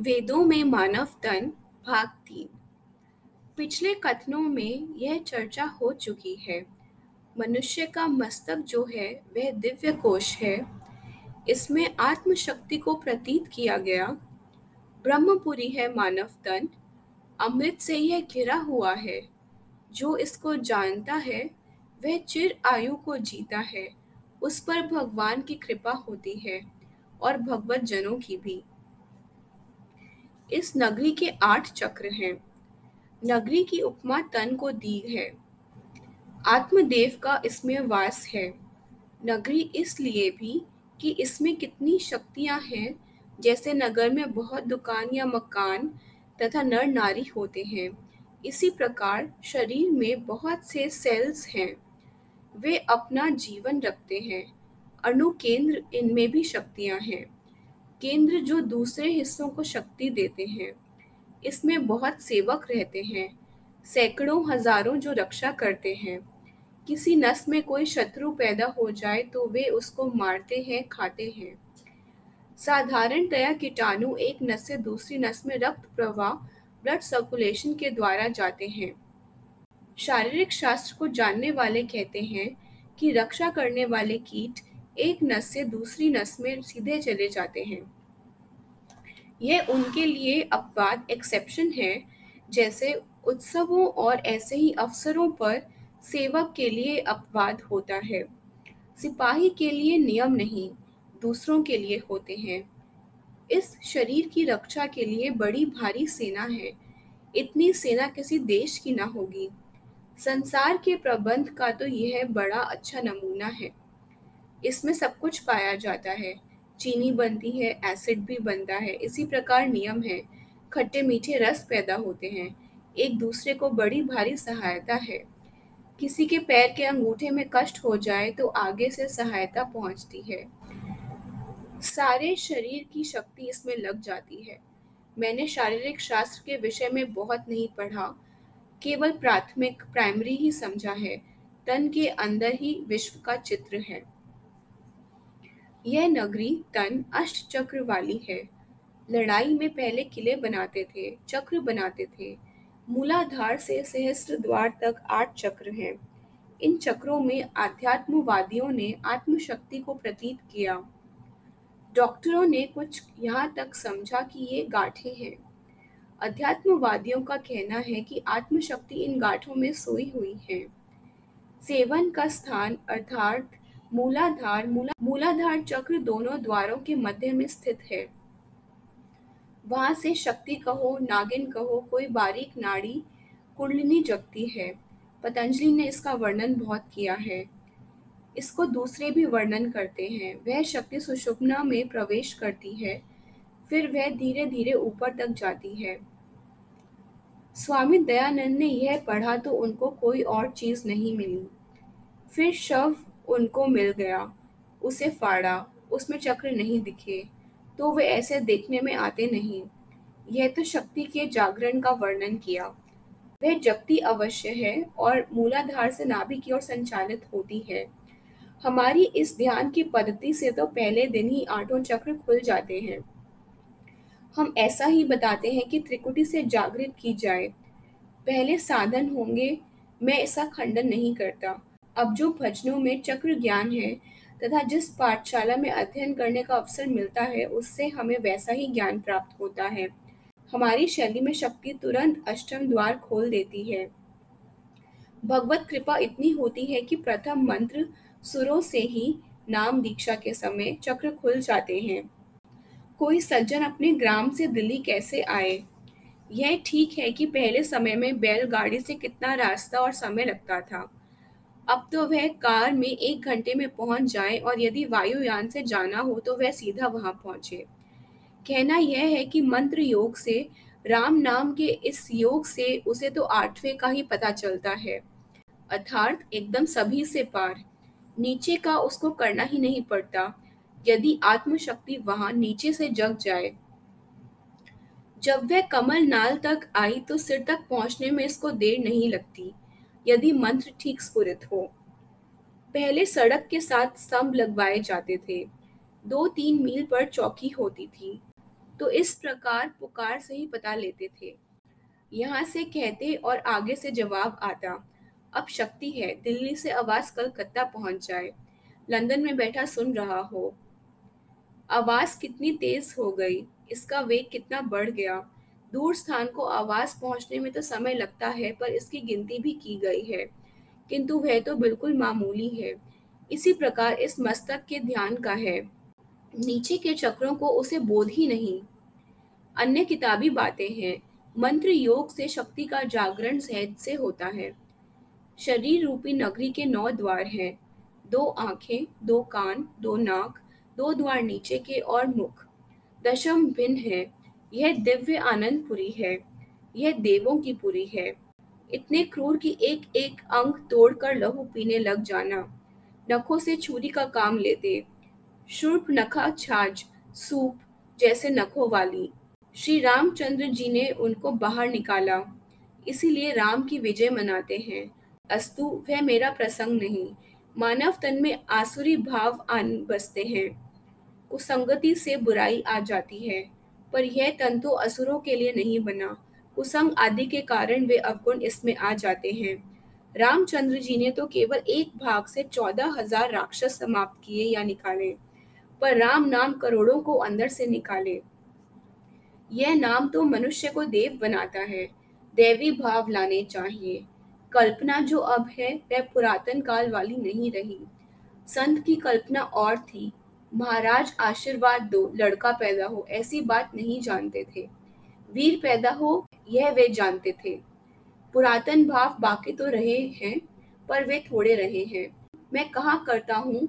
वेदों में मानव तन भाग तीन। पिछले कथनों में यह चर्चा हो चुकी है। मनुष्य का मस्तक जो है, वह दिव्य कोश है। इसमें आत्मशक्ति को प्रतीत किया गया। ब्रह्मपुरी है मानव तन। अमृत से यह घिरा हुआ है। जो इसको जानता है, वह चिर आयु को जीता है। उस पर भगवान की कृपा होती है और भगवत जनों की भी। इस नगरी के आठ चक्र हैं। नगरी की उपमा तन को दी है। आत्मदेव का इसमें वास है। नगरी इसलिए भी कि इसमें कितनी शक्तियाँ हैं, जैसे नगर में बहुत दुकान या मकान तथा नर नारी होते हैं। इसी प्रकार शरीर में बहुत से सेल्स हैं। वे अपना जीवन रखते हैं। अणु केंद्र इनमें भी शक्तियाँ हैं। केंद्र जो दूसरे हिस्सों को शक्ति देते हैं। इसमें बहुत सेवक रहते हैं, सैकड़ों हज़ारों जो रक्षा करते हैं। किसी नस में कोई शत्रु पैदा हो जाए तो वे उसको मारते हैं, खाते हैं। साधारणतया कीटाणु एक नस से दूसरी नस में रक्त प्रवाह, ब्लड सर्कुलेशन के द्वारा जाते हैं। शारीरिक शास्त्र को जानने वाले कहते हैं कि रक्षा करने वाले कीट एक नस से दूसरी नस में सीधे चले जाते हैं। यह उनके लिए अपवाद एक्सेप्शन है, जैसे उत्सवों और ऐसे ही अवसरों पर सेवक के लिए अपवाद होता है। सिपाही के लिए नियम नहीं, दूसरों के लिए होते हैं। इस शरीर की रक्षा के लिए बड़ी भारी सेना है। इतनी सेना किसी देश की ना होगी। संसार के प्रबंध का तो यह बड़ा अच्छा नमूना है। इसमें सब कुछ पाया जाता है। चीनी बनती है एसिड भी बनता है। इसी प्रकार नियम है। खट्टे मीठे रस पैदा होते हैं। एक दूसरे को बड़ी भारी सहायता है। किसी के पैर के अंगूठे में कष्ट हो जाए तो आगे से सहायता पहुँचती है। सारे शरीर की शक्ति इसमें लग जाती है। मैंने शारीरिक शास्त्र के विषय में बहुत नहीं पढ़ा। केवल प्राथमिक प्राइमरी ही समझा है। तन के अंदर ही विश्व का चित्र है। यह नगरी तन अष्ट चक्र वाली है। लड़ाई में पहले किले बनाते थे, चक्र बनाते थे। मूलाधार से सहस्त्र द्वार तक आठ चक्र हैं। इन चक्रों में आध्यात्मवादियों ने आत्मशक्ति को प्रतीत किया। डॉक्टरों ने कुछ यहाँ तक समझा कि ये गांठें हैं। अध्यात्मवादियों का कहना है कि आत्मशक्ति इन गांठों में सोई हुई है। सेवन का स्थान अर्थात मूलाधार, मूला, मूलाधार चक्र दोनों द्वारों के मध्य में स्थित है। वहाँ से शक्ति कहो, नागिन कहो, कोई बारीक नाड़ी कुंडलिनी जगती है। पतंजलि ने इसका वर्णन बहुत किया है। इसको दूसरे भी वर्णन करते हैं। वह शक्ति सुषुप्ना में प्रवेश करती है, फिर वह धीरे धीरे ऊपर तक जाती है। स्वामी दयानंद ने यह पढ़ा तो उनको कोई और चीज़ नहीं मिली। फिर शव उनको मिल गया। उसे फाड़ा, उसमें चक्र नहीं दिखे तो वे ऐसे देखने में आते नहीं। यह तो शक्ति के जागरण का वर्णन किया। वह जगती अवश्य है और मूलाधार से नाभि की ओर संचालित होती है। हमारी इस ध्यान की पद्धति से तो पहले दिन ही आठों चक्र खुल जाते हैं। हम ऐसा ही बताते हैं कि त्रिकुटी से जागृत की जाए। पहले साधन होंगे, मैं ऐसा खंडन नहीं करता। अब जो भजनों में चक्र ज्ञान है तथा जिस पाठशाला में अध्ययन करने का अवसर मिलता है, उससे हमें वैसा ही ज्ञान प्राप्त होता है। हमारी शैली में शक्ति तुरंत अष्टम द्वार खोल देती है। भगवत कृपा इतनी होती है कि प्रथम मंत्र सुरों से ही नाम दीक्षा के समय चक्र खुल जाते हैं। कोई सज्जन अपने ग्राम से दिल्ली कैसे आए? यह ठीक है कि पहले समय में बैलगाड़ी से कितना रास्ता और समय लगता था। अब तो वह कार में एक घंटे में पहुँच जाए और यदि वायुयान से जाना हो तो वह सीधा वहाँ पहुँचे। कहना यह है कि मंत्र योग से, राम नाम के इस योग से उसे तो आठवें का ही पता चलता है। अर्थात एकदम सभी से पार। नीचे का उसको करना ही नहीं पड़ता। यदि आत्मशक्ति वहाँ नीचे से जग जाए। जब वह कमल नाल तक आई तो सिर तक पहुँचने में इसको देर नहीं लगती। यदि मंत्र ठीक स्फुरित हो। पहले सड़क के साथ स्तंभ लगवाए जाते थे। दो तीन मील पर चौकी होती थी तो इस प्रकार पुकार से ही पता लेते थे। यहाँ से कहते और आगे से जवाब आता, अब शक्ति है, दिल्ली से आवाज़ कलकत्ता पहुँच जाए। लंदन में बैठा सुन रहा हो। आवाज़ कितनी तेज हो गई, इसका वेग कितना बढ़ गया। दूर स्थान को आवाज़ पहुँचने में तो समय लगता है, पर इसकी गिनती भी की गई है। किंतु वह तो बिल्कुल मामूली है। इसी प्रकार इस मस्तक के ध्यान का है। नीचे के चक्रों को उसे बोध ही नहीं। अन्य किताबी बातें हैं। मंत्र योग से शक्ति का जागरण सहज से होता है। शरीर रूपी नगरी के नौ द्वार हैं। दो आँखें, दो कान, दो नाक, दो द्वार नीचे के और मुख। दशम भिन्न है। यह दिव्य आनंदपुरी है। यह देवों की पुरी है। इतने क्रूर की एक एक अंग तोड़कर लहू पीने लग जाना। नखों से छुरी का काम लेते शुर्प, नखा, छाछ, सूप जैसे नखों वाली। श्री रामचंद्र जी ने उनको बाहर निकाला। इसीलिए राम की विजय मनाते हैं। अस्तु, वह मेरा प्रसंग नहीं। मानव तन में आसुरी भाव आन बसते हैं। कुसंगति से बुराई आ जाती है। पर यह तन तो असुरों के लिए नहीं बना। कुसंग आदि के कारण वे अवगुण इसमें आ जाते हैं। रामचंद्र जी ने तो केवल एक भाग से चौदह हज़ार राक्षस समाप्त किए या निकाले, पर राम नाम करोड़ों को अंदर से निकाले। यह नाम तो मनुष्य को देव बनाता है, देवी भाव लाने चाहिए। कल्पना जो अब है, वह पुरातन काल वाली नहीं रही। संत की कल्पना और थी महाराज आशीर्वाद दो, लड़का पैदा हो, ऐसी बात नहीं जानते थे। वीर पैदा हो, यह वे जानते थे। पुरातन भाव बाकी तो रहे हैं, पर वे थोड़े रहे हैं। मैं कहा करता हूँ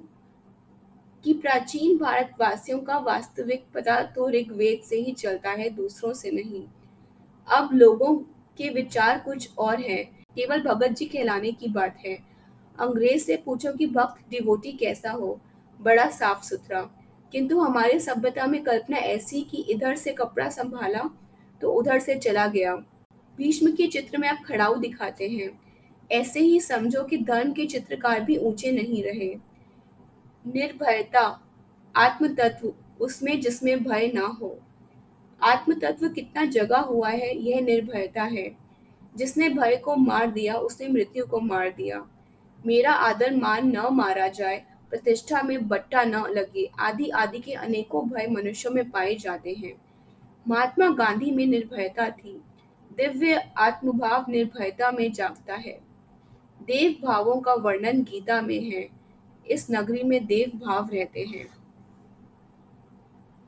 कि प्राचीन भारतवासियों का वास्तविक पता तो ऋग्वेद से ही चलता है, दूसरों से नहीं। अब लोगों के विचार कुछ और है। केवल भगत जी कहलाने की बात है। अंग्रेज़ से पूछो कि भक्त, डिवोटी कैसा हो? बड़ा साफ़ सुथरा। किंतु हमारे सभ्यता में कल्पना ऐसी कि इधर से कपड़ा संभाला तो उधर से चला गया। भीष्म के चित्र में आप खड़ाऊ दिखाते हैं। ऐसे ही समझो कि धर्म के चित्रकार भी ऊँचे नहीं रहे। निर्भयता आत्म तत्व उसमें जिसमें भय ना हो। आत्म तत्व कितना जगा हुआ है, यह निर्भयता है। जिसने भय को मार दिया, उसने मृत्यु को मार दिया। मेरा आदर मान न मारा जाए प्रतिष्ठा में बट्टा न लगे आदि आदि के अनेकों भय मनुष्यों में पाए जाते हैं। महात्मा गांधी में निर्भयता थी, दिव्य आत्मभाव निर्भयता में जागता है। देव भावों का वर्णन गीता में है, इस नगरी में देव भाव रहते हैं।